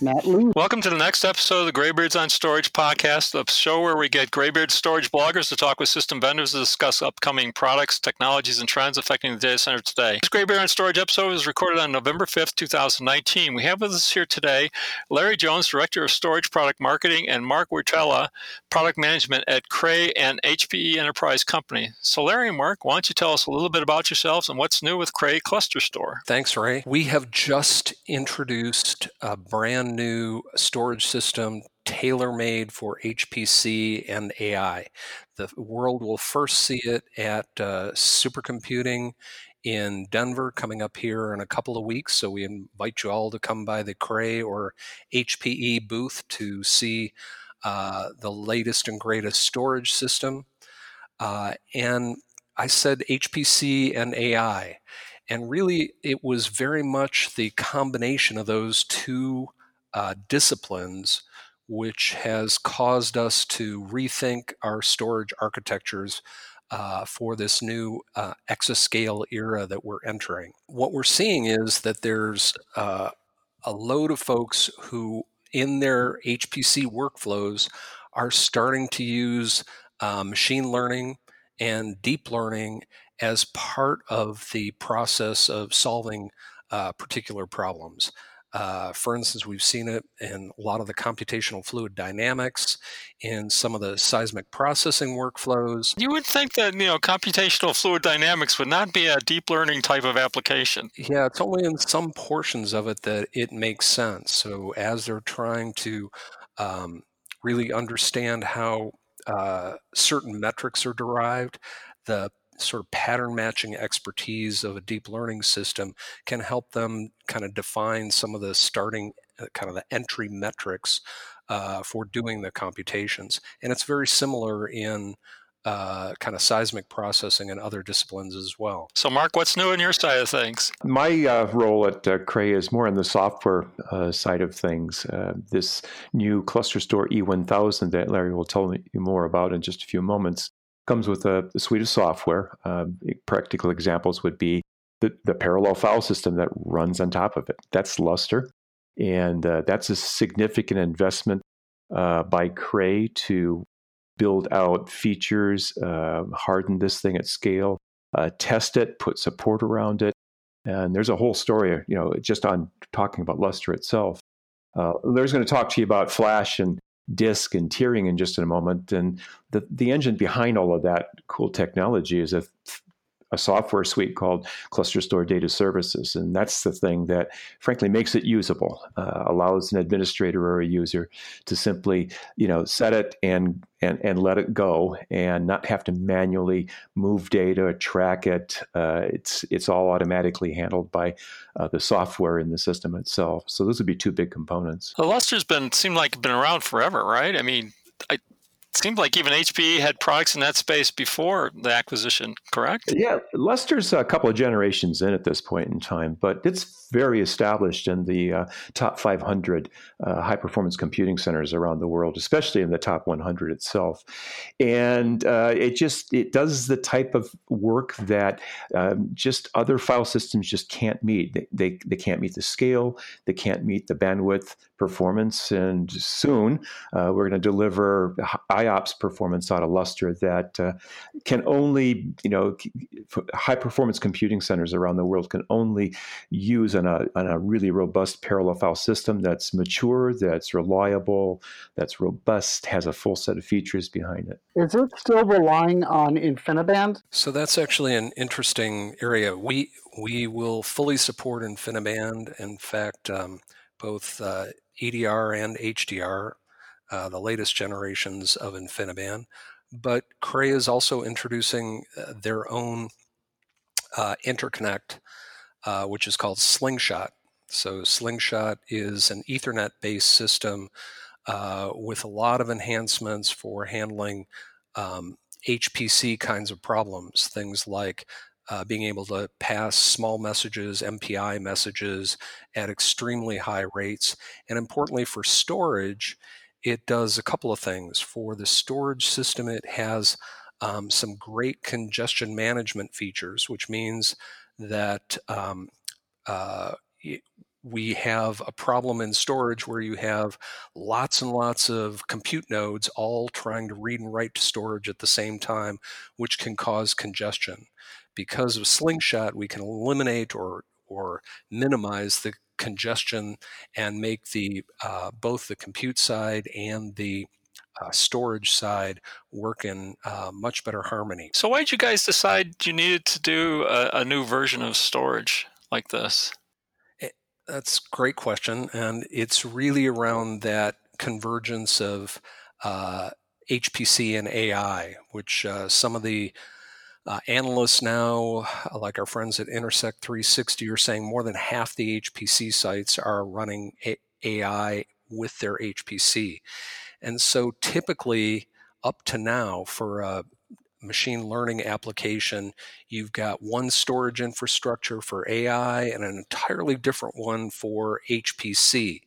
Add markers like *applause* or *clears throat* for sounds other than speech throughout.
Matt Leib. Welcome to the next episode of the Greybeards on Storage podcast, the show where we get Greybeard storage bloggers to talk with system vendors to discuss upcoming products, technologies, and trends affecting the data center today. This Greybeard on Storage episode was recorded on November 5th, 2019. We have with us here today Larry Jones, Director of Storage Product Marketing, and Mark Wiertalla, Product Management at Cray and HPE Enterprise Company. So, Larry and Mark, why don't you tell us a little bit about yourselves and what's new with Cray ClusterStor? Thanks, Ray. We have just introduced a brand brand new storage system tailor made for HPC and AI. The world will first see it at uh, supercomputing in Denver coming up here in a couple of weeks. So we invite you all to come by the Cray or HPE booth to see uh, the latest and greatest storage system. Uh, and I said HPC and AI. And really, it was very much the combination of those two uh, disciplines, which has caused us to rethink our storage architectures uh, for this new uh, exascale era that we're entering. What we're seeing is that there's uh, a load of folks who, in their HPC workflows, are starting to use uh, machine learning and deep learning as part of the process of solving uh, particular problems. Uh, for instance, we've seen it in a lot of the computational fluid dynamics, in some of the seismic processing workflows. You would think that you know computational fluid dynamics would not be a deep learning type of application. Yeah, it's only in some portions of it that it makes sense. So as they're trying to um, really understand how uh, certain metrics are derived, the sort of pattern matching expertise of a deep learning system can help them kind of define some of the starting uh, kind of the entry metrics uh, for doing the computations. And it's very similar in uh, kind of seismic processing and other disciplines as well. So, Mark, what's new on your side of things? My uh, role at uh, Cray is more on the software uh, side of things. Uh, this new ClusterStor E1000 that Larry will tell you more about in just a few moments comes with a, suite of software. Uh, practical examples would be the, the, parallel file system that runs on top of it. That's Lustre. And uh, that's a significant investment uh, by Cray to build out features, uh, harden this thing at scale, uh, test it, put support around it. And there's a whole story, you know, just on talking about Lustre itself. Uh, Larry's going to talk to you about Flash and disk and tiering in just in a moment. And the, the engine behind all of that cool technology is a a software suite called ClusterStor Data Services. And that's the thing that, frankly, makes it usable, uh, allows an administrator or a user to simply, you know, set it and, and, and let it go and not have to manually move data, track it. Uh, it's, it's all automatically handled by uh, the software in the system itself. So those would be two big components. Well, Lustre's been, seemed like been around forever, right? I mean, I, seemed like even HPE had products in that space before the acquisition, correct? Yeah, Lustre's a couple of generations in at this point in time, but it's very established in the uh, top 500 uh, high performance computing centers around the world, especially in the top 100 itself. And uh, it just it does the type of work that um, just other file systems just can't meet. They, they, they can't meet the scale, they can't meet the bandwidth performance, and soon uh, we're going to deliver IOPS performance out of Lustre that uh, can only, you know, high performance computing centers around the world can only use on a, on a really robust parallel file system that's mature, that's reliable, that's robust, has a full set of features behind it. Is it still relying on InfiniBand? So that's actually an interesting area. We we will fully support InfiniBand. In fact, um, both uh, EDR and HDR uh, the latest generations of InfiniBand. But Cray is also introducing uh, their own uh, interconnect, uh, which is called Slingshot. So, Slingshot is an Ethernet based system uh, with a lot of enhancements for handling um, HPC kinds of problems, things like uh, being able to pass small messages, MPI messages at extremely high rates. And importantly, for storage, it does a couple of things. For the storage system, it has um, some great congestion management features, which means that um, uh, we have a problem in storage where you have lots and lots of compute nodes all trying to read and write to storage at the same time, which can cause congestion. Because of Slingshot, we can eliminate or or minimize the congestion and make the uh, both the compute side and the uh, storage side work in uh, much better harmony. So, why did you guys decide you needed to do a, a new version of storage like this? It, eh, that's a great question, and it's really around that convergence of HPC uh, and AI, which uh, some of the uh, analysts now, like our friends at Intersect 360, are saying more than half the HPC sites are running A- AI with their HPC. And so typically, up to now, for a machine learning application, you've got one storage infrastructure for AI and an entirely different one for HPC.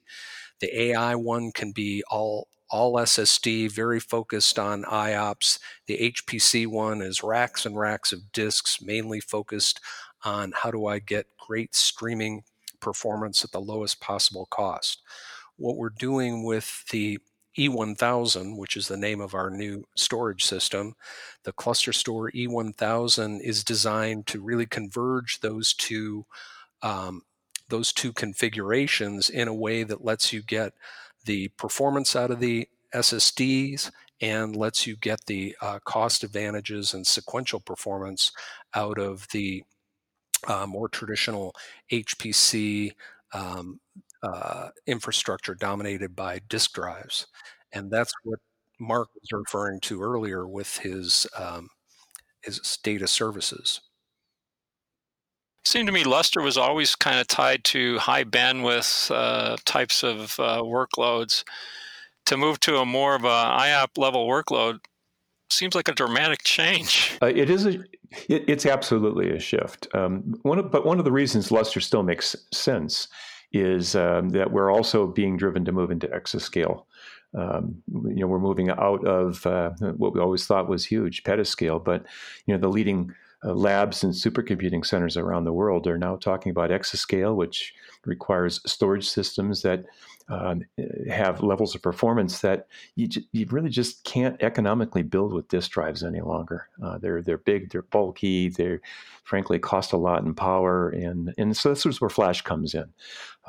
The AI one can be all all SSD, very focused on IOPS. The HPC one is racks and racks of disks, mainly focused on how do I get great streaming performance at the lowest possible cost. What we're doing with the E1000, which is the name of our new storage system. The ClusterStor E1000 is designed to really converge those two um, those two configurations in a way that lets you get the performance out of the SSDs and lets you get the uh, cost advantages and sequential performance out of the uh, more traditional HPC um, uh, infrastructure dominated by disk drives. And that's what Mark was referring to earlier with his, um, his data services. seemed to me Lustre was always kind of tied to high bandwidth uh, types of uh, workloads. To move to a more of a IOP level workload seems like a dramatic change. Uh, it is a, it, it's absolutely a shift. Um, one of, but one of the reasons Lustre still makes sense is um, that we're also being driven to move into exascale. Um, you know, we're moving out of uh, what we always thought was huge, petascale, but you know, the leading uh, labs and supercomputing centers around the world are now talking about exascale, which requires storage systems that um, have levels of performance that you, you really just can't economically build with disk drives any longer. Uh, they're they're big, they're bulky, they frankly cost a lot in power, and and so this is where Flash comes in.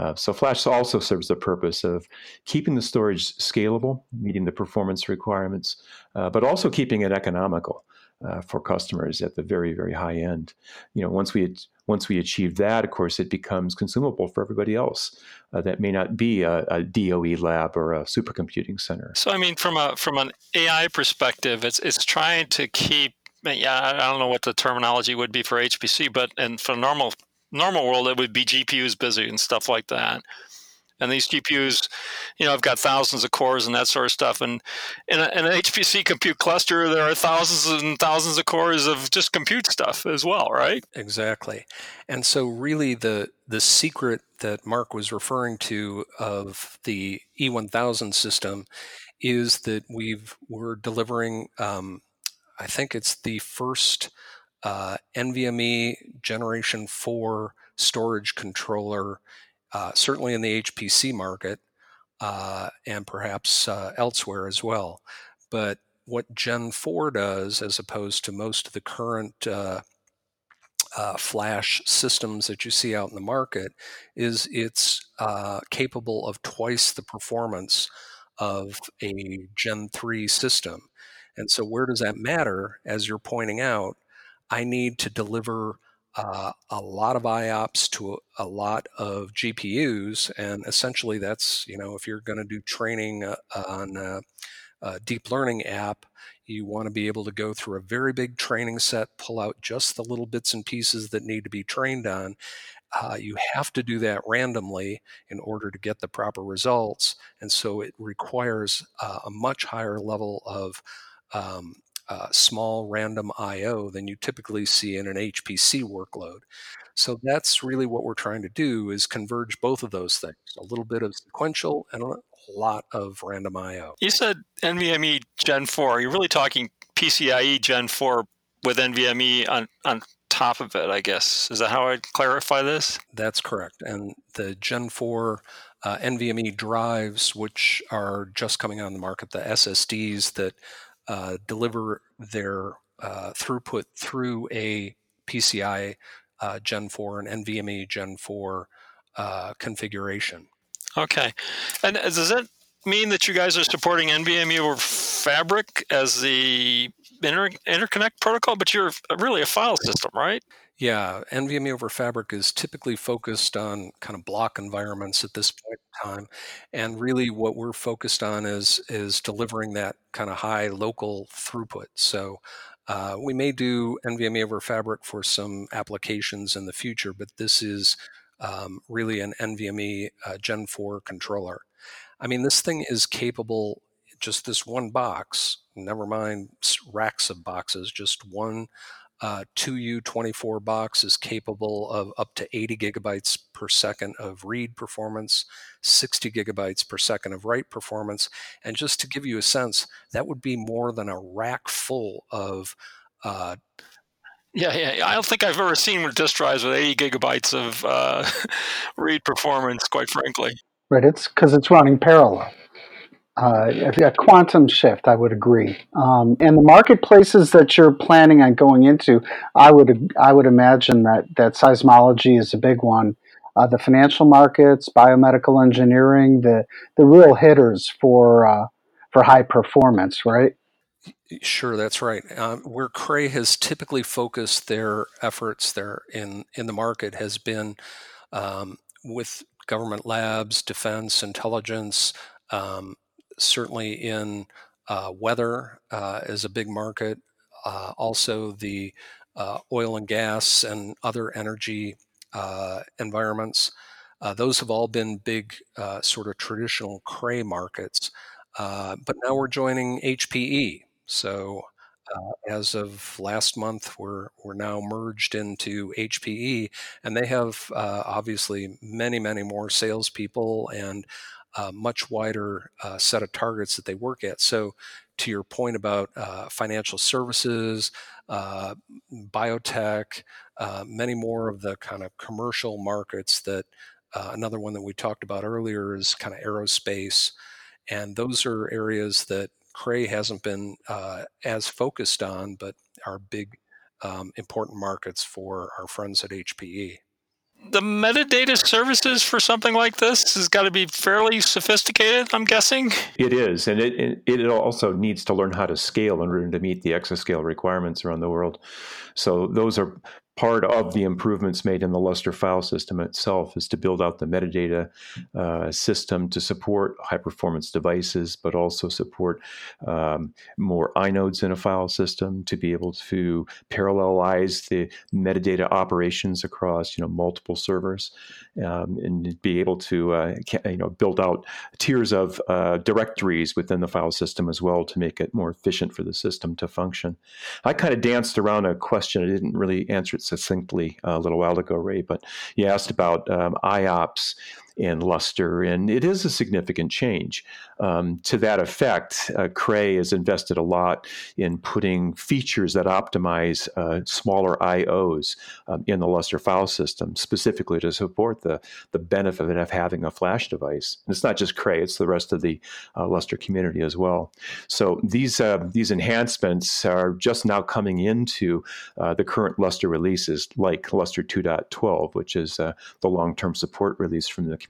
Uh, so Flash also serves the purpose of keeping the storage scalable, meeting the performance requirements, uh, but also keeping it economical uh, for customers at the very very high end. You know, once we once we achieve that, of course, it becomes consumable for everybody else. Uh, that may not be a, a, DOE lab or a supercomputing center. So, I mean, from a from an AI perspective, it's it's trying to keep. Yeah, I don't know what the terminology would be for HPC, but and for normal normal world, it would be GPUs busy and stuff like that and these GPUs, you know, I've got thousands of cores and that sort of stuff. And in, a, in, an HPC compute cluster, there are thousands and thousands of cores of just compute stuff as well, right? Exactly. And so, really, the the secret that Mark was referring to of the E1000 system is that we've we're delivering. Um, I think it's the first uh, NVMe Generation Four storage controller uh, certainly in the HPC market uh, and perhaps uh, elsewhere as well. But what Gen 4 does, as opposed to most of the current uh, uh, flash systems that you see out in the market, is it's capable of twice the performance of a Gen 3 system. And so, where does that matter? As you're pointing out, I need to deliver uh, a lot of IOPS to a, a, lot of GPUs, and essentially that's you know if you're going to do training uh, on a, a, deep learning app, you want to be able to go through a very big training set, pull out just the little bits and pieces that need to be trained on. Uh, you have to do that randomly in order to get the proper results, and so it requires uh, a much higher level of um, uh, small random I/O than you typically see in an HPC workload. So that's really what we're trying to do is converge both of those things: a little bit of sequential and a lot of random I/O. You said NVMe Gen 4. You're really talking PCIe Gen 4 with NVMe on on top of it, I guess. Is that how I'd clarify this? That's correct. And the Gen 4 uh, NVMe drives, which are just coming on the market, the SSDs that uh, deliver their uh, throughput through a PCI uh, Gen 4 and NVMe Gen 4 uh, configuration. Okay. And does that mean that you guys are supporting NVMe over Fabric as the inter- interconnect protocol? But you're really a file system, right? Yeah, NVMe over Fabric is typically focused on kind of block environments at this point in time, and really what we're focused on is is delivering that kind of high local throughput. So uh, we may do NVMe over Fabric for some applications in the future, but this is um, really an NVMe uh, Gen 4 controller. I mean, this thing is capable, just this one box, never mind racks of boxes, just one uh, 2U24 box is capable of up to 80 gigabytes per second of read performance, 60 gigabytes per second of write performance. And just to give you a sense, that would be more than a rack full of. Uh, yeah, yeah, I don't think I've ever seen disk drives with 80 gigabytes of uh, *laughs* read performance, quite frankly. Right, it's because it's running parallel uh, a quantum shift, I would agree. Um, and the marketplaces that you're planning on going into, I would I would imagine that that seismology is a big one. Uh, the financial markets, biomedical engineering, the the real hitters for uh, for high performance, right? Sure, that's right. Um, where Cray has typically focused their efforts there in in the market has been um, with government labs, defense, intelligence, um, certainly in uh, weather uh, is a big market. Uh, also, the uh, oil and gas and other energy uh, environments. Uh, those have all been big, sort of traditional Cray markets. but now we're joining HPE. So, as of last month, we're we're now merged into HPE, and they have obviously many, many more salespeople and a much wider uh, set of targets that they work at. So, to your point about uh, financial services, uh, biotech, uh, many more of the kind of commercial markets that uh, another one that we talked about earlier is kind of aerospace. And those are areas that Cray hasn't been uh, as focused on, but are big, um, important markets for our friends at HPE the metadata services for something like this has got to be fairly sophisticated, I'm guessing. It is, and it it also needs to learn how to scale in order to meet the exascale requirements around the world. So those are part of the improvements made in the Lustre file system itself is to build out the metadata uh, system to support high performance devices, but also support um, more inodes in a file system to be able to parallelize the metadata operations across you know multiple servers um, and be able to uh, you know build out tiers of uh, directories within the file system as well to make it more efficient for the system to function. I kind of danced around a question I didn't really answer it succinctly a little while ago, Ray, but you asked about um, IOPS in Lustre, and it is a significant change. Um, to that effect, uh, Cray has invested a lot in putting features that optimize uh, smaller I/Os um, in the Lustre file system, specifically to support the the benefit of having a flash device. And it's not just Cray; it's the rest of the uh, Lustre community as well. So these uh, these enhancements are just now coming into uh, the current Lustre releases, like Lustre 2.12, which is uh, the long-term support release from the community.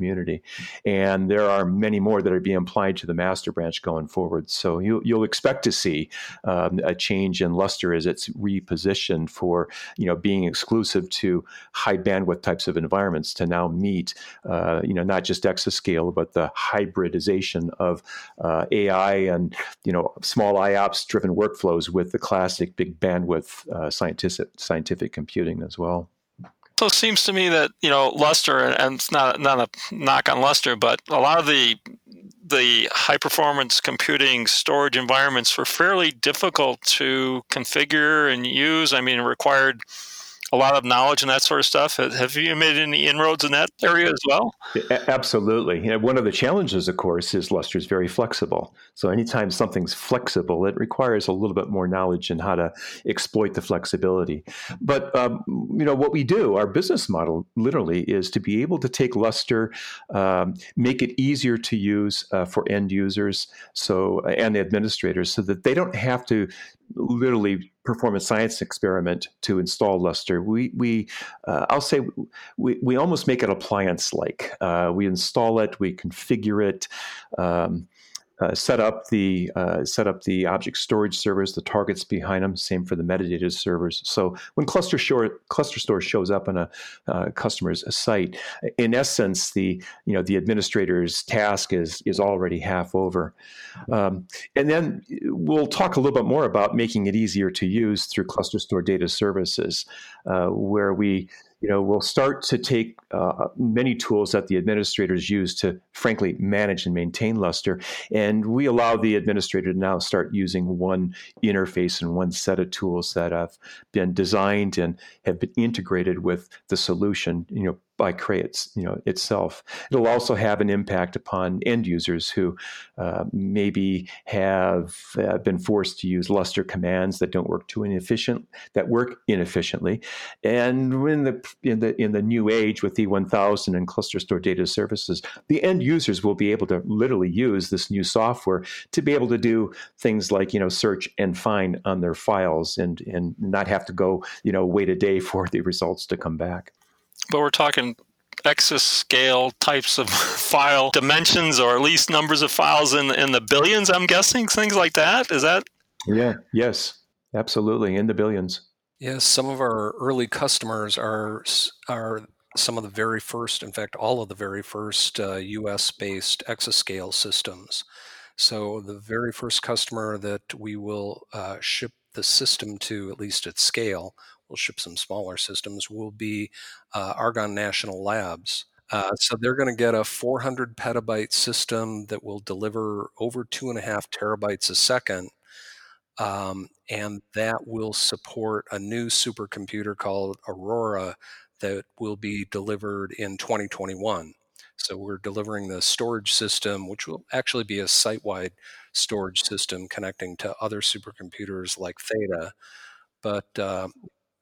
And there are many more that are being applied to the master branch going forward. So you, will expect to see um, a change in Lustre as it's repositioned for you know being exclusive to high bandwidth types of environments to now meet uh, you know not just exascale but the hybridization of uh, AI and you know small IOPS driven workflows with the classic big bandwidth uh, scientific scientific computing as well also seems to me that you know Lustre, and it's not not a knock on Lustre, but a lot of the the high performance computing storage environments were fairly difficult to configure and use. I mean, it required a lot of knowledge and that sort of stuff. Have you made any inroads in that area as well? Absolutely. You know, one of the challenges, of course, is Lustre is very flexible. So anytime something's flexible, it requires a little bit more knowledge in how to exploit the flexibility. But um, you know what we do, our business model literally is to be able to take Lustre, um, make it easier to use uh, for end users, so and the administrators, so that they don't have to literally perform a science experiment to install Lustre. We, we uh, I'll say, we, we almost make it appliance like. Uh, we install it, we configure it. Um, uh, set up the uh, set up the object storage servers, the targets behind them. Same for the metadata servers. So when ClusterStor cluster store shows up on a uh, customer's site, in essence, the you know the administrator's task is is already half over. Um, and then we'll talk a little bit more about making it easier to use through ClusterStor data services, uh, where we you know, we'll start to take uh, many tools that the administrators use to, frankly, manage and maintain Lustre, and we allow the administrator to now start using one interface and one set of tools that have been designed and have been integrated with the solution. You know, by Cray you know, itself. It'll also have an impact upon end users who uh, maybe have uh, been forced to use Lustre commands that don't work too inefficient, that work inefficiently. And in the in the in the new age with E1000 and ClusterStor data services, the end users will be able to literally use this new software to be able to do things like you know search and find on their files and and not have to go you know wait a day *laughs* for the results to come back but we're talking exascale types of *laughs* file dimensions or at least numbers of files in in the billions i'm guessing things like that is that? Yeah yes absolutely in the billions. Yes some of our early customers are are some of the very first in fact all of the very first uh, us based exascale systems. So the very first customer that we will uh, ship the system to at least at scale we'll ship some smaller systems, will be uh, Argonne National Labs. Uh, so they're going to get a 400 petabyte system that will deliver over two and a half terabytes a second. Um, and that will support a new supercomputer called Aurora that will be delivered in 2021. So we're delivering the storage system, which will actually be a site wide storage system connecting to other supercomputers like Theta. But uh,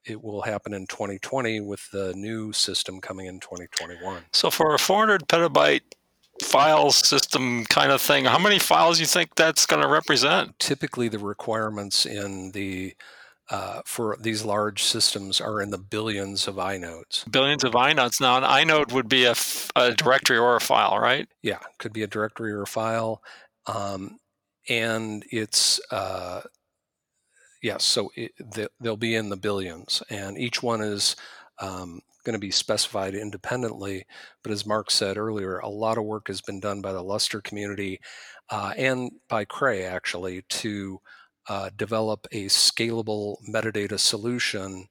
it will happen in 2020 with the new system coming in 2021. So for a 400 petabyte file system kind of thing, how many files you think that's going to represent? Typically, the requirements in the uh, for these large systems are in the billions of inodes. Billions of inodes. Now, an inode would be a, f- a directory or a file, right? Yeah, could be a directory or a file. Um, and it's uh, yes, so it, they'll be in the billions, and each one is um, going to be specified independently. But as Mark said earlier, a lot of work has been done by the Lustre community uh, and by Cray actually to uh, develop a scalable metadata solution,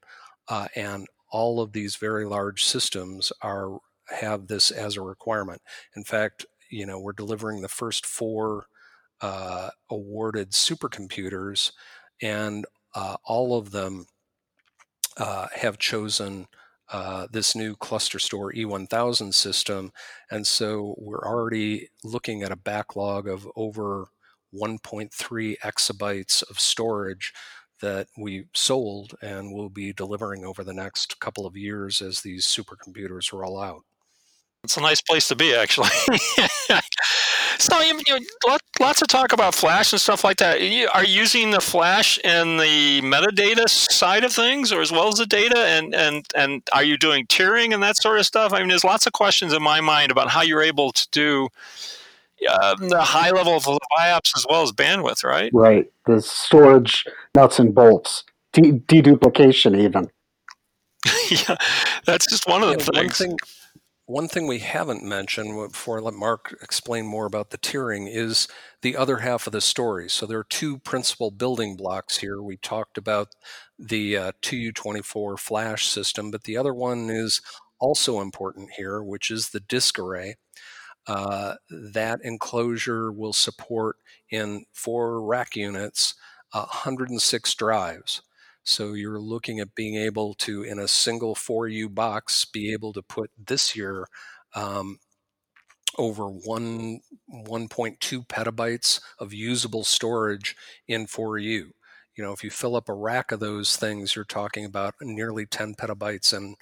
uh, and all of these very large systems are have this as a requirement. In fact, you know, we're delivering the first four uh, awarded supercomputers and uh, all of them uh, have chosen uh, this new ClusterStor E1000 system. And so we're already looking at a backlog of over 1.3 exabytes of storage that we sold and will be delivering over the next couple of years as these supercomputers roll out. It's a nice place to be, actually. *laughs* so, you know, lots of talk about Flash and stuff like that. Are you using the Flash and the metadata side of things, or as well as the data? And and and are you doing tiering and that sort of stuff? I mean, there's lots of questions in my mind about how you're able to do uh, the high level of IOPS as well as bandwidth, right? Right. The storage nuts and bolts, de- deduplication, even. *laughs* yeah, that's just one of the yeah, things. One thing, one thing we haven't mentioned before I let Mark explain more about the tiering is the other half of the story. So there are two principal building blocks here. We talked about the uh, 2U24 flash system, but the other one is also important here, which is the disk array. Uh, that enclosure will support in four rack units uh, 106 drives. So you're looking at being able to, in a single 4U box, be able to put this year um, over one 1.2 petabytes of usable storage in 4U. You know, if you fill up a rack of those things, you're talking about nearly 10 petabytes in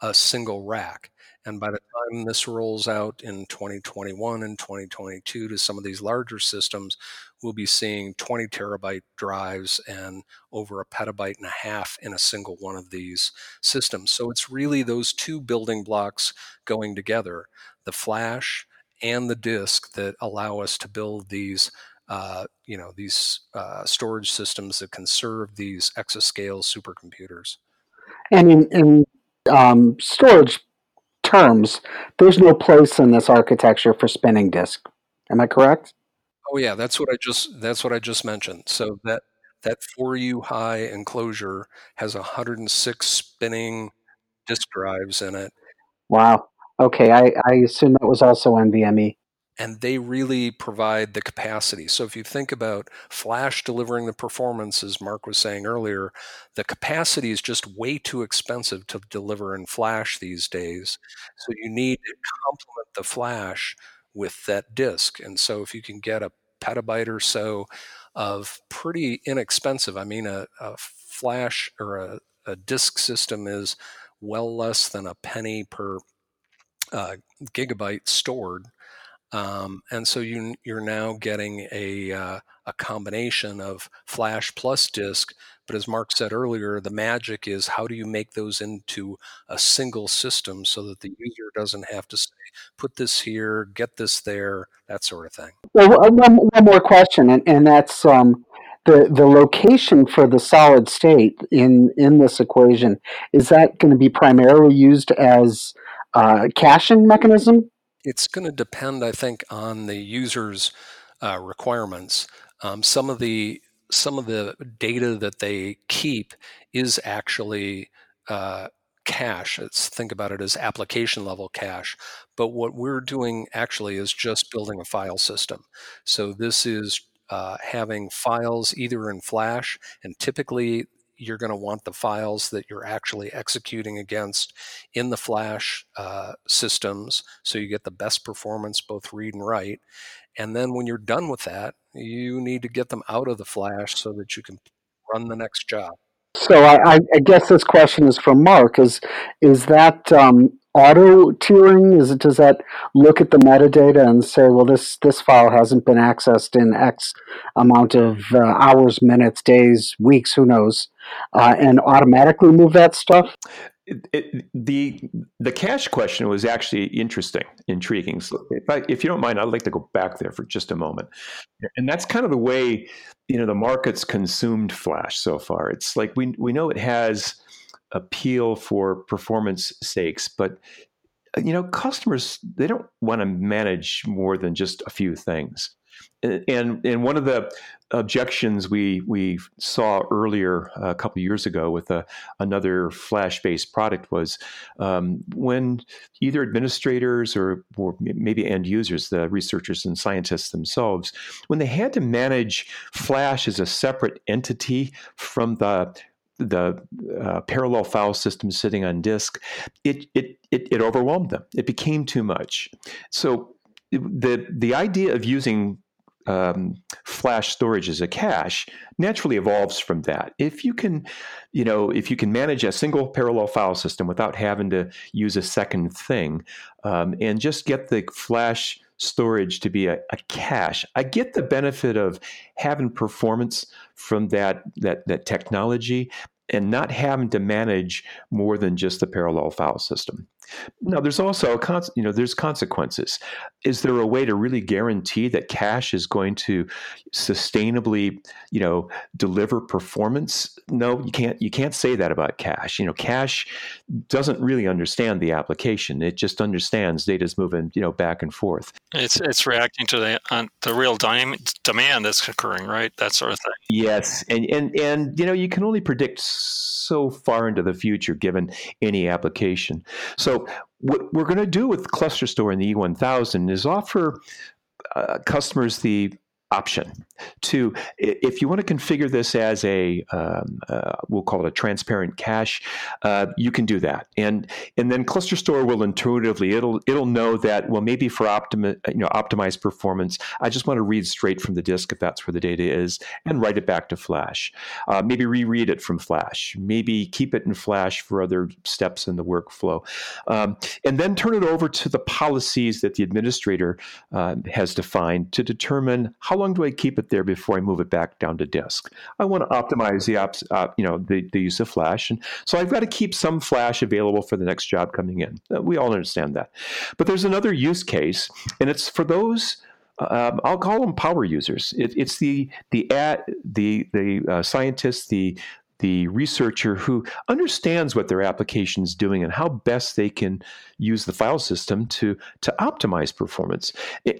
a single rack. And by the time this rolls out in 2021 and 2022 to some of these larger systems, we'll be seeing 20 terabyte drives and over a petabyte and a half in a single one of these systems. So it's really those two building blocks going together the flash and the disk that allow us to build these. Uh, you know these uh, storage systems that can serve these exascale supercomputers. And in, in um, storage terms, there's no place in this architecture for spinning disk. Am I correct? Oh yeah, that's what I just that's what I just mentioned. So that that 4U high enclosure has 106 spinning disk drives in it. Wow. Okay, I, I assume that was also NVMe and they really provide the capacity. So if you think about Flash delivering the performance, as Mark was saying earlier, the capacity is just way too expensive to deliver in Flash these days. So you need to complement the Flash with that disk. And so if you can get a petabyte or so of pretty inexpensive, I mean, a, a Flash or a, a disk system is well less than a penny per uh, gigabyte stored um, and so you, you're now getting a, uh, a combination of flash plus disk. But as Mark said earlier, the magic is how do you make those into a single system so that the user doesn't have to say, put this here, get this there, that sort of thing. Well, one, one more question, and, and that's um, the, the location for the solid state in, in this equation. Is that going to be primarily used as a caching mechanism? It's going to depend, I think, on the user's uh, requirements. Um, some of the some of the data that they keep is actually uh, cache. It's, think about it as application level cache. But what we're doing actually is just building a file system. So this is uh, having files either in Flash, and typically you're going to want the files that you're actually executing against in the Flash uh, systems so you get the best performance, both read and write. And then when you're done with that, you need to get them out of the Flash so that you can run the next job. So I, I guess this question is for Mark. Is is that um, auto tiering? Is it does that look at the metadata and say, well, this this file hasn't been accessed in X amount of uh, hours, minutes, days, weeks, who knows, uh, and automatically move that stuff? It, it, the the cache question was actually interesting, intriguing. So if, I, if you don't mind, I'd like to go back there for just a moment, and that's kind of the way you know the market's consumed Flash so far. It's like we we know it has appeal for performance sakes, but you know, customers they don't want to manage more than just a few things. And and one of the objections we we saw earlier uh, a couple years ago with a, another flash based product was um, when either administrators or, or maybe end users, the researchers and scientists themselves, when they had to manage flash as a separate entity from the the uh, parallel file system sitting on disk, it, it, it, it overwhelmed them. It became too much. So the, the idea of using um, flash storage as a cache naturally evolves from that. If you can, you know, if you can manage a single parallel file system without having to use a second thing, um, and just get the flash storage to be a, a, cache. I get the benefit of having performance from that that that technology and not having to manage more than just the parallel file system. Now, there's also you know there's consequences. Is there a way to really guarantee that cache is going to sustainably you know deliver performance? No, you can't. You can't say that about cache. You know, cache doesn't really understand the application. It just understands data's moving you know back and forth. It's it's reacting to the the real dy- demand that's occurring, right? That sort of thing. Yes, and and and you know you can only predict so far into the future given any application. So what we're going to do with ClusterStor and the E1000 is offer uh, customers the option. To if you want to configure this as a um, uh, we'll call it a transparent cache uh, you can do that. And and then ClusterStor will intuitively it'll it'll know that well maybe for optimi- you know optimized performance i just want to read straight from the disk if that's where the data is and write it back to flash. Uh, maybe reread it from flash. Maybe keep it in flash for other steps in the workflow. Um, and then turn it over to the policies that the administrator uh, has defined to determine how long do i keep it there before I move it back down to disk. I want to optimize the ops, uh, you know, the, the use of flash, and so I've got to keep some flash available for the next job coming in. Uh, we all understand that, but there's another use case, and it's for those. Um, I'll call them power users. It, it's the the at the the uh, scientists, the the researcher who understands what their application is doing and how best they can use the file system to to optimize performance.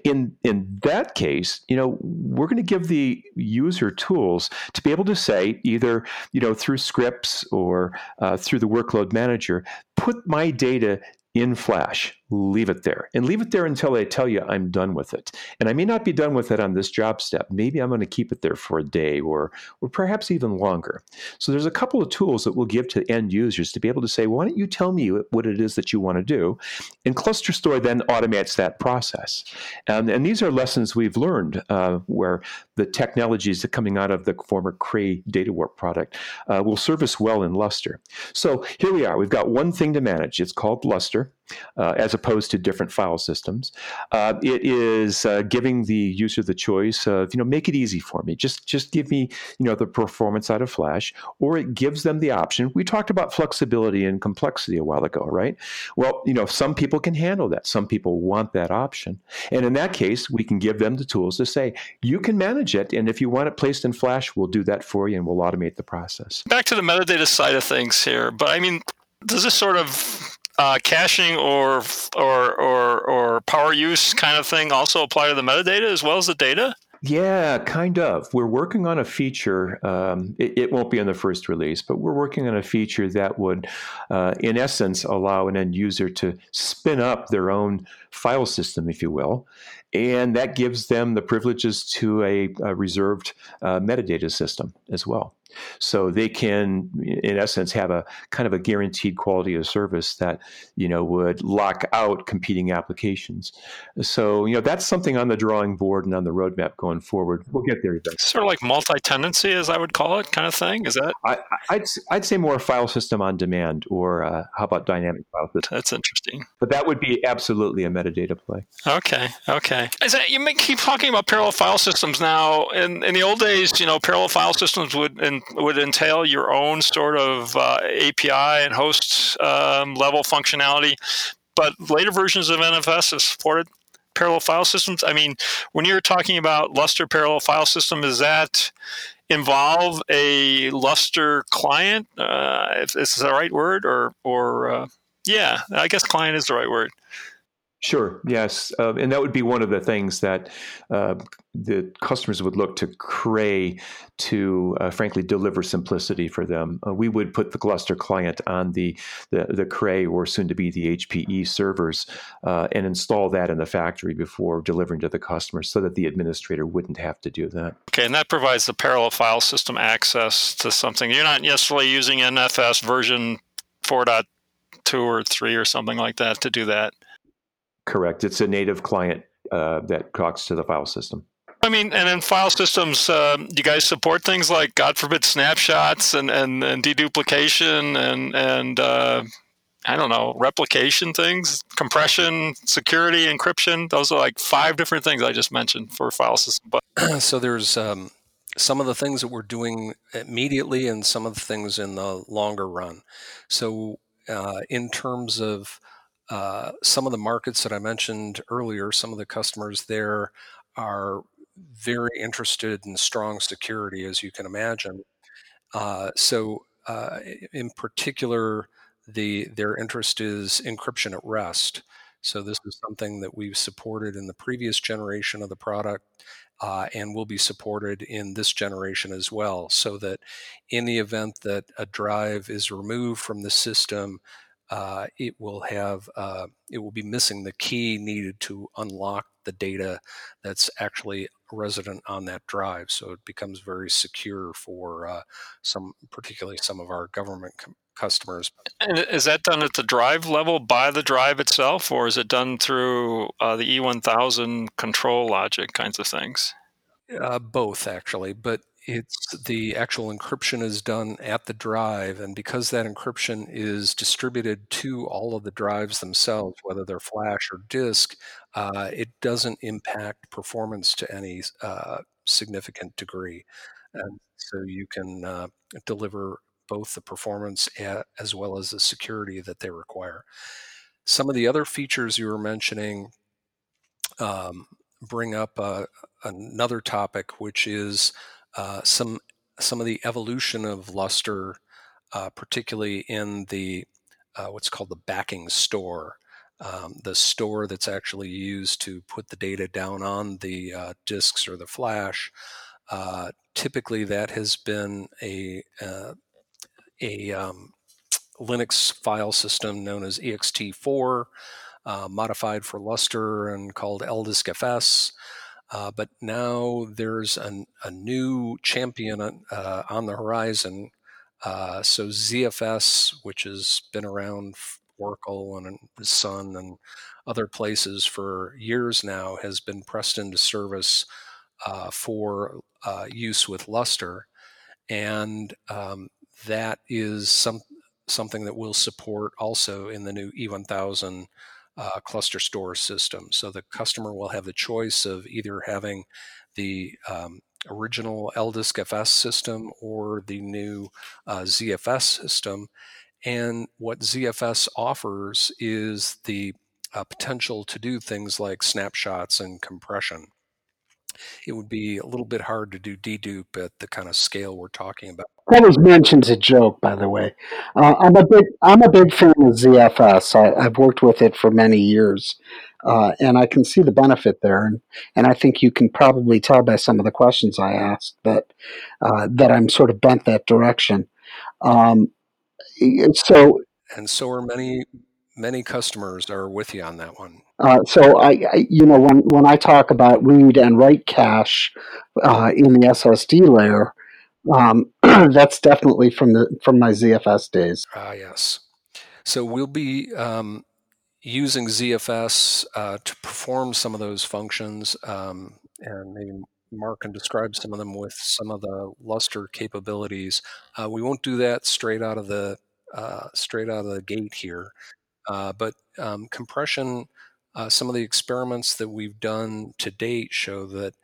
In in that case, you know, we're going to give the user tools to be able to say either you know through scripts or uh, through the workload manager, put my data in Flash leave it there and leave it there until I tell you I'm done with it. And I may not be done with it on this job step. Maybe I'm going to keep it there for a day or, or perhaps even longer. So there's a couple of tools that we'll give to end users to be able to say, why don't you tell me what it is that you want to do? And ClusterStor then automates that process. And, and these are lessons we've learned uh, where the technologies that coming out of the former Cray DataWarp product uh, will serve us well in Lustre. So here we are. We've got one thing to manage. It's called Uh, as opposed to different file systems. Uh, it is uh, giving the user the choice of, you know, make it easy for me. Just just give me, you know, the performance out of Flash, or it gives them the option. We talked about flexibility and complexity a while ago, right? Well, you know, some people can handle that. Some people want that option, and in that case, we can give them the tools to say, you can manage it, and if you want it placed in Flash, we'll do that for you, and we'll automate the process. Back to the metadata side of things here, but I mean, does this sort of uh, caching or, or or or power use kind of thing also apply to the metadata as well as the data? Yeah, kind of. We're working on a feature. Um, it, it, won't be in the first release, but we're working on a feature that would, uh, in essence, allow an end user to spin up their own file system, if you will, and that gives them the privileges to a, a reserved uh, metadata system as well. So they can, in essence, have a kind of a guaranteed quality of service that you know would lock out competing applications. So you know that's something on the drawing board and on the roadmap going forward. We'll get there eventually. Sort of like multi-tenancy, as I would call it, kind of thing. Is that? I, would I'd say more file system on demand, or uh, how about dynamic file system? That's interesting. But that would be absolutely a metadata play. Okay, okay. Is that, you may keep talking about parallel file systems now. In in the old days, you know, parallel file systems would would entail your own sort of uh, API and host um, level functionality. But later versions of NFS have supported parallel file systems. I mean, when you're talking about Lustre parallel file system, is that involve a Lustre client? Uh, this is the right word, or or uh, yeah, I guess client is the right word. Sure. Yes, uh, and that would be one of the things that uh, the customers would look to Cray to, uh, frankly, deliver simplicity for them. Uh, we would put the Lustre client on the the, the Cray or soon to be the HPE servers uh, and install that in the factory before delivering to the customer, so that the administrator wouldn't have to do that. Okay, and that provides the parallel file system access to something. You're not necessarily using NFS version 4.2 or 3 or something like that to do that. Correct. It's a native client uh, that talks to the file system. I mean, and in file systems, uh, you guys support things like, God forbid, snapshots and, and, and deduplication and, and uh, I don't know, replication things, compression, security, encryption. Those are like five different things I just mentioned for file system. But *clears throat* so there's um, some of the things that we're doing immediately and some of the things in the longer run. So uh, in terms of uh, some of the markets that I mentioned earlier, some of the customers there are very interested in strong security, as you can imagine. Uh, so, uh, in particular, the their interest is encryption at rest. So this is something that we've supported in the previous generation of the product, uh, and will be supported in this generation as well. So that in the event that a drive is removed from the system, uh, it will have uh, it will be missing the key needed to unlock the data that's actually resident on that drive. So it becomes very secure for uh, some, particularly some of our government com- customers. And is that done at the drive level by the drive itself, or is it done through uh, the E1000 control logic kinds of things? Uh, both, actually, but it's the actual encryption is done at the drive, and because that encryption is distributed to all of the drives themselves, whether they're flash or disk, uh, it doesn't impact performance to any uh, significant degree, and so you can uh, deliver both the performance as well as the security that they require. Some of the other features you were mentioning um, bring up uh, another topic, which is uh, some some of the evolution of Lustre, uh, particularly in the uh, what's called the backing store, um, the store that's actually used to put the data down on the uh, disks or the flash. Uh, typically, that has been a a um, Linux file system known as ext4, uh, modified for Lustre and called LDiskFS. Uh, but now there's an, a new champion uh, on the horizon. Uh, so ZFS, which has been around Oracle and Sun and other places for years now, has been pressed into service uh, for uh, use with Lustre. And um, that is some something that we'll support also in the new E1000 uh, ClusterStor system. So the customer will have the choice of either having the um, original LDiskFS system or the new uh, ZFS system. And what ZFS offers is the uh, potential to do things like snapshots and compression it would be a little bit hard to do dedupe at the kind of scale we're talking about. That was mentioned as a joke, by the way. Uh, I'm a big I'm a big fan of ZFS. I, have worked with it for many years, uh, and I can see the benefit there. And, and I think you can probably tell by some of the questions I asked that uh, that I'm sort of bent that direction. Um, so and so are many many customers are with you on that one. Uh, so I, I, you know, when when I talk about read and write cache uh, in the SSD layer, um, *clears throat* that's definitely from the from my ZFS days. Ah, yes. So we'll be um, using ZFS uh, to perform some of those functions, um, and maybe Mark can describe some of them with some of the Lustre capabilities. Uh, we won't do that straight out of the uh, straight out of the gate here. Uh, but um, compression, uh, some of the experiments that we've done to date show that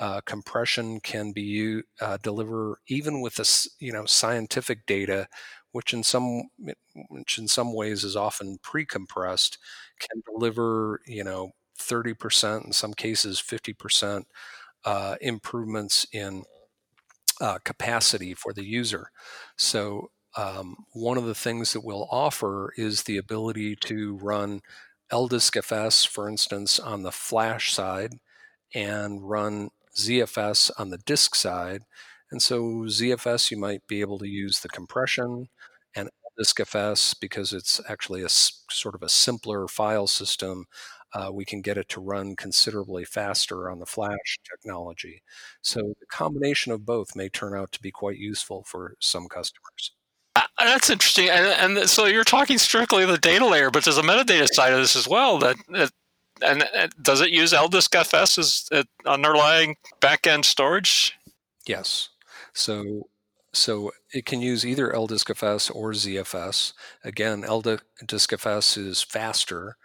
uh, compression can be uh, deliver even with this, you know, scientific data, which in some which in some ways is often pre-compressed, can deliver, you know, 30%, in some cases 50% uh, improvements in uh, capacity for the user. So um, one of the things that we'll offer is the ability to run LDiskFS, for instance, on the flash side and run ZFS on the disk side. And so ZFS, you might be able to use the compression and LDiskFS because it's actually a sort of a simpler file system. Uh, we can get it to run considerably faster on the flash technology. So the combination of both may turn out to be quite useful for some customers. Uh, that's interesting, and, and, so you're talking strictly the data layer, but there's a metadata side of this as well. That, that and, and does it use LDiskFS as uh, underlying backend storage? Yes. So so it can use either LDiskFS or ZFS. Again, LDiskFS is faster.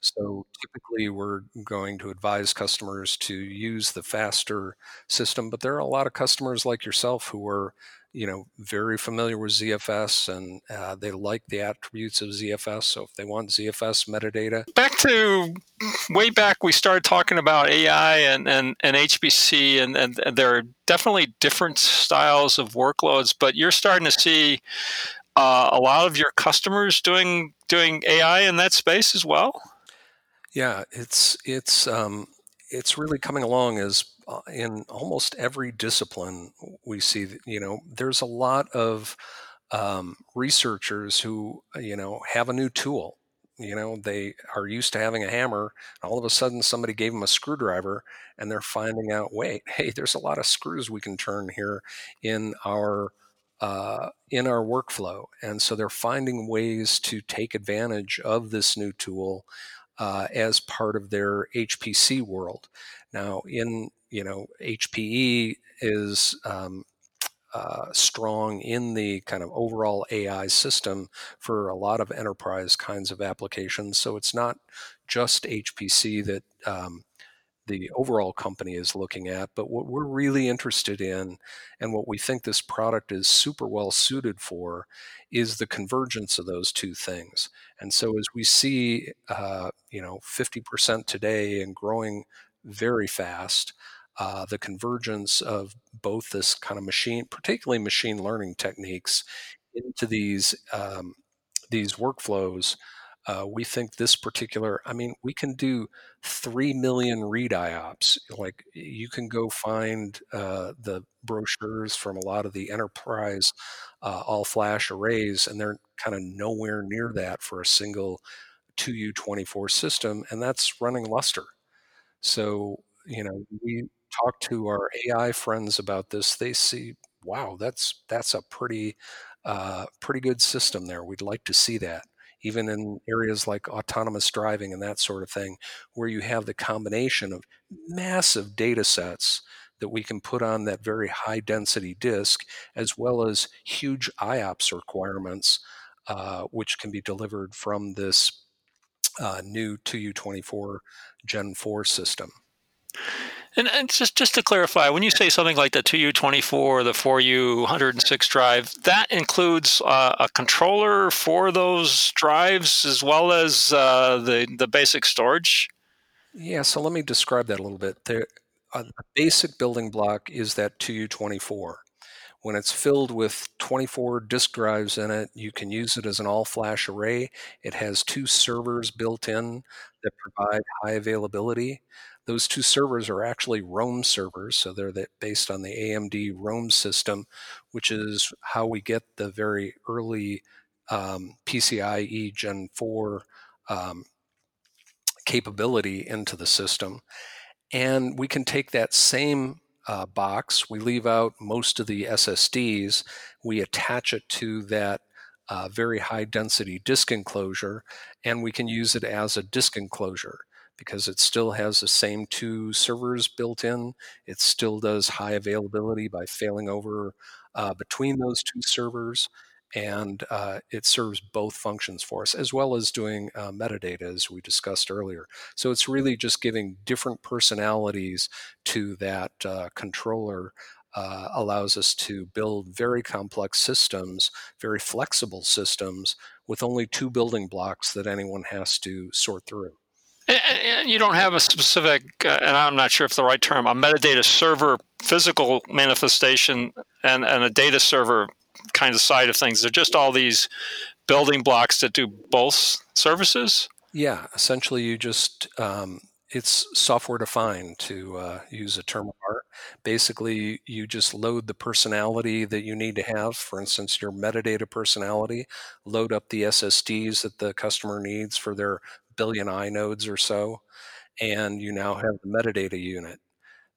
So typically, we're going to advise customers to use the faster system, but there are a lot of customers like yourself who are you know very familiar with ZFS and uh, they like the attributes of ZFS. So if they want ZFS metadata, back to way back, we started talking about AI and and, and HPC, and, and, and there are definitely different styles of workloads. But you're starting to see uh, a lot of your customers doing doing AI in that space as well. Yeah, it's it's um, it's really coming along as in almost every discipline we see you know there's a lot of um, researchers who you know have a new tool. You know they are used to having a hammer all of a sudden somebody gave them a screwdriver and they're finding out wait *laughs* hey there's a lot of screws we can turn here in our uh, in our workflow. And so they're finding ways to take advantage of this new tool uh, as part of their hpc world now in you know hpe is um, uh, strong in the kind of overall AI system for a lot of enterprise kinds of applications. So it's not just HPC that um, the overall company is looking at, but what we're really interested in and what we think this product is super well suited for is the convergence of those two things. And so as we see, uh, you know, 50% today and growing very fast, uh, the convergence of both this kind of machine, particularly machine learning techniques, into these um, these workflows. Uh, we think this particular, I mean, we can do 3 million read IOPS. Like you can go find uh, the brochures from a lot of the enterprise uh, all flash arrays, and they're kind of nowhere near that for a single 2U24 system, and that's running Lustre. So, you know, we talk to our AI friends about this, they see, wow, that's that's a pretty uh, pretty good system there. We'd like to see that, even in areas like autonomous driving and that sort of thing, where you have the combination of massive data sets that we can put on that very high density disk, as well as huge IOPS requirements, uh, which can be delivered from this uh, new 2U24 Gen 4 system. And, and just just to clarify, when you say something like the 2U24 or the 4U 106 drive, that includes uh, a controller for those drives as well as uh, the the basic storage. Yeah, so let me describe that a little bit. The, uh, the basic building block is that 2U24. When it's filled with 24 disk drives in it, you can use it as an all flash array. It has two servers built in that provide high availability. Those two servers are actually Rome servers, so they're the, based on the AMD Rome system, which is how we get the very early um, PCIe Gen 4 um, capability into the system. And we can take that same uh, box, we leave out most of the SSDs, we attach it to that uh, very high density disk enclosure, and we can use it as a disk enclosure because it still has the same two servers built in. It still does high availability by failing over uh, between those two servers. And uh, it serves both functions for us, as well as doing uh, metadata, as we discussed earlier. So it's really just giving different personalities to that uh, controller uh, allows us to build very complex systems, very flexible systems, with only two building blocks that anyone has to sort through. And you don't have a specific, uh, and I'm not sure if the right term, a metadata server physical manifestation and, and a data server kind of side of things. They're just all these building blocks that do both services. Yeah, essentially, you just um, it's software defined to uh, use a term of art. Basically, you just load the personality that you need to have. For instance, your metadata personality, load up the SSDs that the customer needs for their billion inodes or so, and you now have the metadata unit.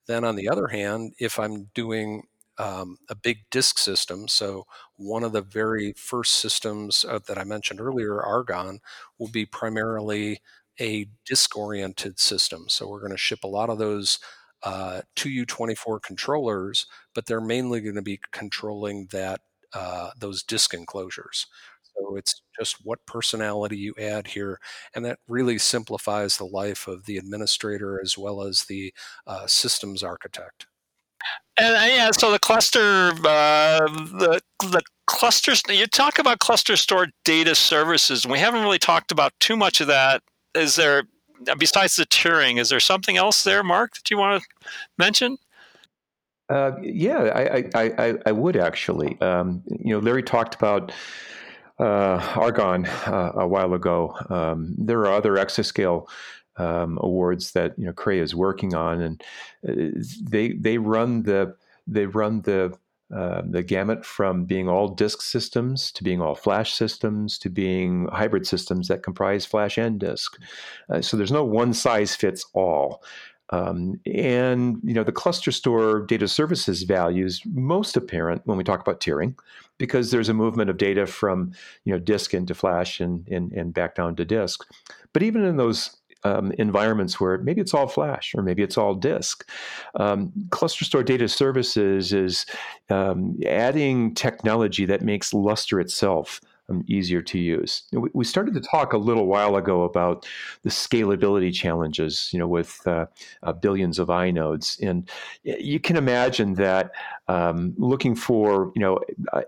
Then, on the other hand, if I'm doing um, a big disk system, so one of the very first systems uh, that I mentioned earlier, Argonne, will be primarily a disk oriented system. So, we're going to ship a lot of those uh, 2U24 controllers, but they're mainly going to be controlling that uh, those disk enclosures. So it's just what personality you add here. And that really simplifies the life of the administrator as well as the uh, systems architect. And uh, yeah, so the cluster, uh, the the clusters. You talk about ClusterStor data services, and we haven't really talked about too much of that. Is there, besides the tiering, is there something else there, Mark, that you want to mention? Uh, yeah, I, I, I, I, would actually. Um, you know, Larry talked about Argonne uh, a while ago. Um, there are other exascale um, awards that you know Cray is working on, and uh, they they run the they run the uh, the gamut from being all disk systems to being all flash systems to being hybrid systems that comprise flash and disk. Uh, so there's no one size fits all. Um, and you know the ClusterStor data services value is most apparent when we talk about tiering, because there's a movement of data from you know disk into flash and and, and back down to disk. But even in those um, environments where maybe it's all flash or maybe it's all disk. Um, ClusterStor data services is um, adding technology that makes Lustre itself um, easier to use. We started to talk a little while ago about the scalability challenges, you know, with uh, uh, billions of inodes, and you can imagine that um, looking for, you know,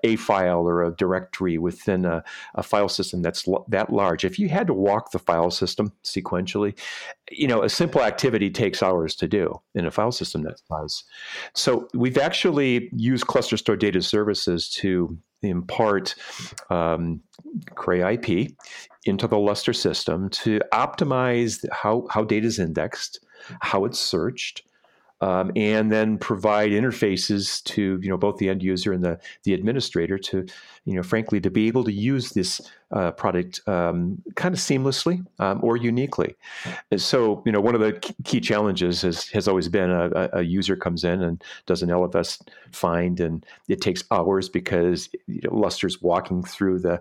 a file or a directory within a, a file system that's lo- that large. If you had to walk the file system sequentially, you know, a simple activity takes hours to do in a file system that size. So we've actually used ClusterStor data services to impart um, Cray IP into the Lustre system to optimize how, how data is indexed, how it's searched, um, and then provide interfaces to you know both the end user and the the administrator to you know frankly to be able to use this uh, product um, kind of seamlessly um, or uniquely. So, you know, one of the key challenges has, has always been a, a, user comes in and does an LFS find, and it takes hours because you know, Lustre's walking through the,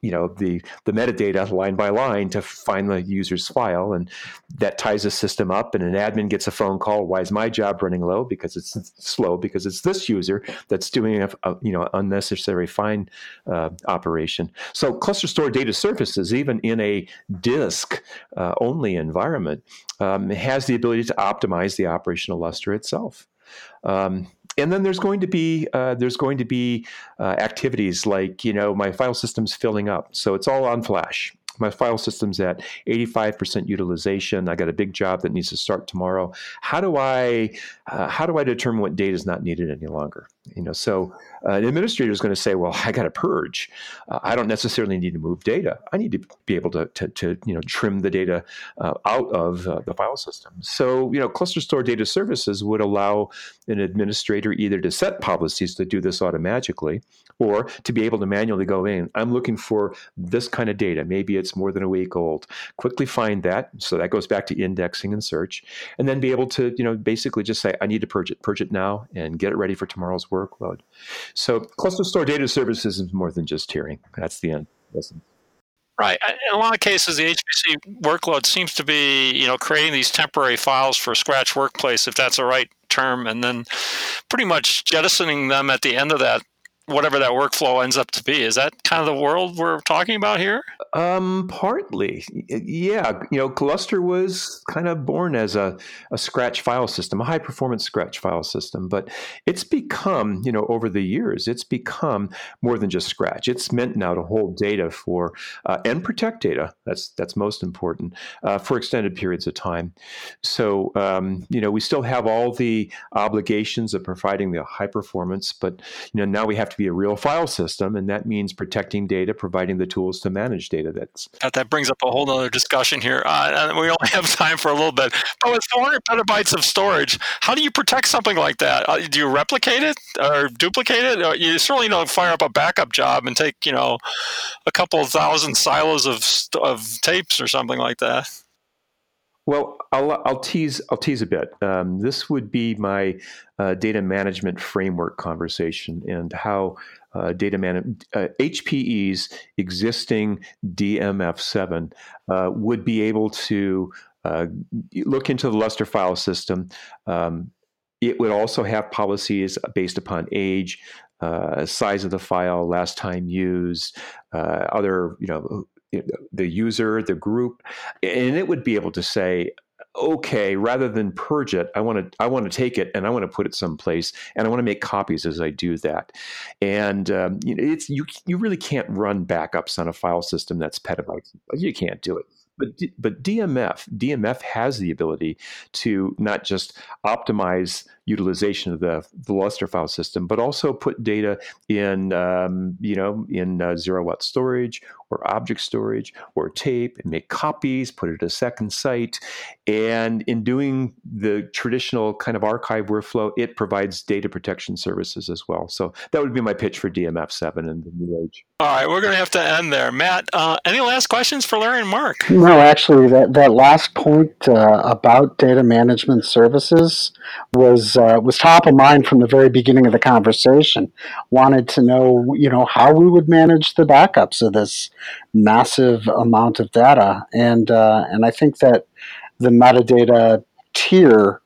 you know, the the metadata line by line to find the user's file, and that ties the system up. And an admin gets a phone call. Why is my job running low? Because it's slow. Because it's this user that's doing a, a you know unnecessary find uh, operation. So cluster store data services, even in a disk uh, only environment, um, has the ability to optimize the operational Lustre itself. Um, and then there's going to be uh, there's going to be uh, activities like you know my file system's filling up, so it's all on flash. My file system's at 85% utilization. I got a big job that needs to start tomorrow. How do i uh, how do i determine what data is not needed any longer you know so uh, an administrator is going to say well i got to purge. Uh, i don't necessarily need to move data. I need to be able to, to, to you know trim the data uh, out of uh, the file system. So you know ClusterStor data services would allow an administrator either to set policies to do this automatically or to be able to manually go in i'm looking for this kind of data. Maybe it's more than a week old. Quickly find that so that goes back to indexing and search and then be able to you know basically just say i need to purge it. Purge it now and get it ready for tomorrow's workload so ClusterStor data services is more than just tiering that's the end Listen. Right. In a lot of cases, the HPC workload seems to be, you know, creating these temporary files for Scratch Workplace, if that's the right term, and then pretty much jettisoning them at the end of that whatever that workflow ends up to be. Is that kind of the world we're talking about here? Um, partly, yeah. You know, Lustre was kind of born as a, a Scratch file system, a high performance Scratch file system, but it's become, you know, over the years, it's become more than just Scratch. It's meant now to hold data for uh, and protect data. That's that's most important uh, for extended periods of time. So, um, you know, we still have all the obligations of providing the high performance, but you know, now we have to be a real file system, and that means protecting data, providing the tools to manage data. That's that brings up a whole other discussion here. Uh, we only have *laughs* time for a little bit, but with 400 petabytes of storage, how do you protect something like that? Uh, do you replicate it or duplicate it? Uh, you certainly don't fire up a backup job and take you know a couple thousand silos of of tapes or something like that. Well, I'll, I'll tease I'll tease a bit. Um, this would be my uh, data management framework conversation and how uh, data man uh, HPE's existing DMF7 uh, would be able to uh, look into the Lustre file system. Um, it would also have policies based upon age, uh, size of the file, last time used, other you know the user, the group, and it would be able to say, okay, rather than purge it, I want to I want to take it and I want to put it someplace, and I want to make copies as I do that. And um, you know, it's you you really can't run backups on a file system that's petabytes. You can't do it. But but DMF DMF has the ability to not just optimize utilization of the, the Lustre file system, but also put data in um, you know in uh, zero watt storage or object storage or tape and make copies, put it at a second site, And in doing the traditional kind of archive workflow, it provides data protection services as well. So that would be my pitch for DMF7 and the new age. All right, we're going to have to end there. Matt, uh, any last questions for Larry and Mark? No, actually, that, that last point uh, about data management services was uh, was top of mind from the very beginning of the conversation. Wanted to know, you know, how we would manage the backups of this massive amount of data, and uh, and I think that the metadata tier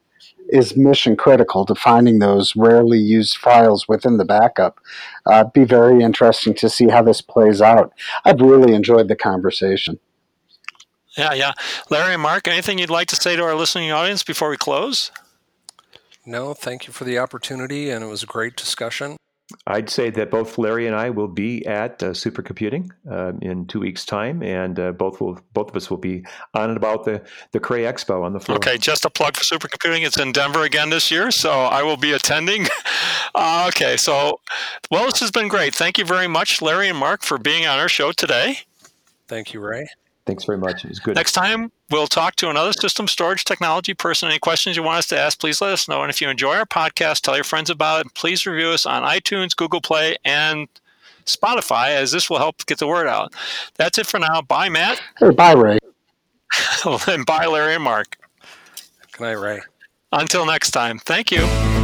is mission critical to finding those rarely used files within the backup. Uh, be very interesting to see how this plays out. I've really enjoyed the conversation. Yeah, yeah. Larry and Mark, anything you'd like to say to our listening audience before we close? No, thank you for the opportunity, and it was a great discussion. I'd say that both Larry and I will be at uh, Supercomputing uh, in two weeks' time, and uh, both will both of us will be on and about the the Cray Expo on the floor. Okay, just a plug for Supercomputing. It's in Denver again this year, so I will be attending. *laughs* Uh, okay, so well, this has been great. Thank you very much, Larry and Mark, for being on our show today. Thank you, Ray. Thanks very much. It was good. Next time, we'll talk to another system storage technology person. Any questions you want us to ask, please let us know. And if you enjoy our podcast, tell your friends about it. Please review us on iTunes, Google Play, and Spotify, as this will help get the word out. That's it for now. Bye, Matt. Hey, bye, Ray. *laughs* and bye, Larry and Mark. Good night, Ray. Until next time, thank you.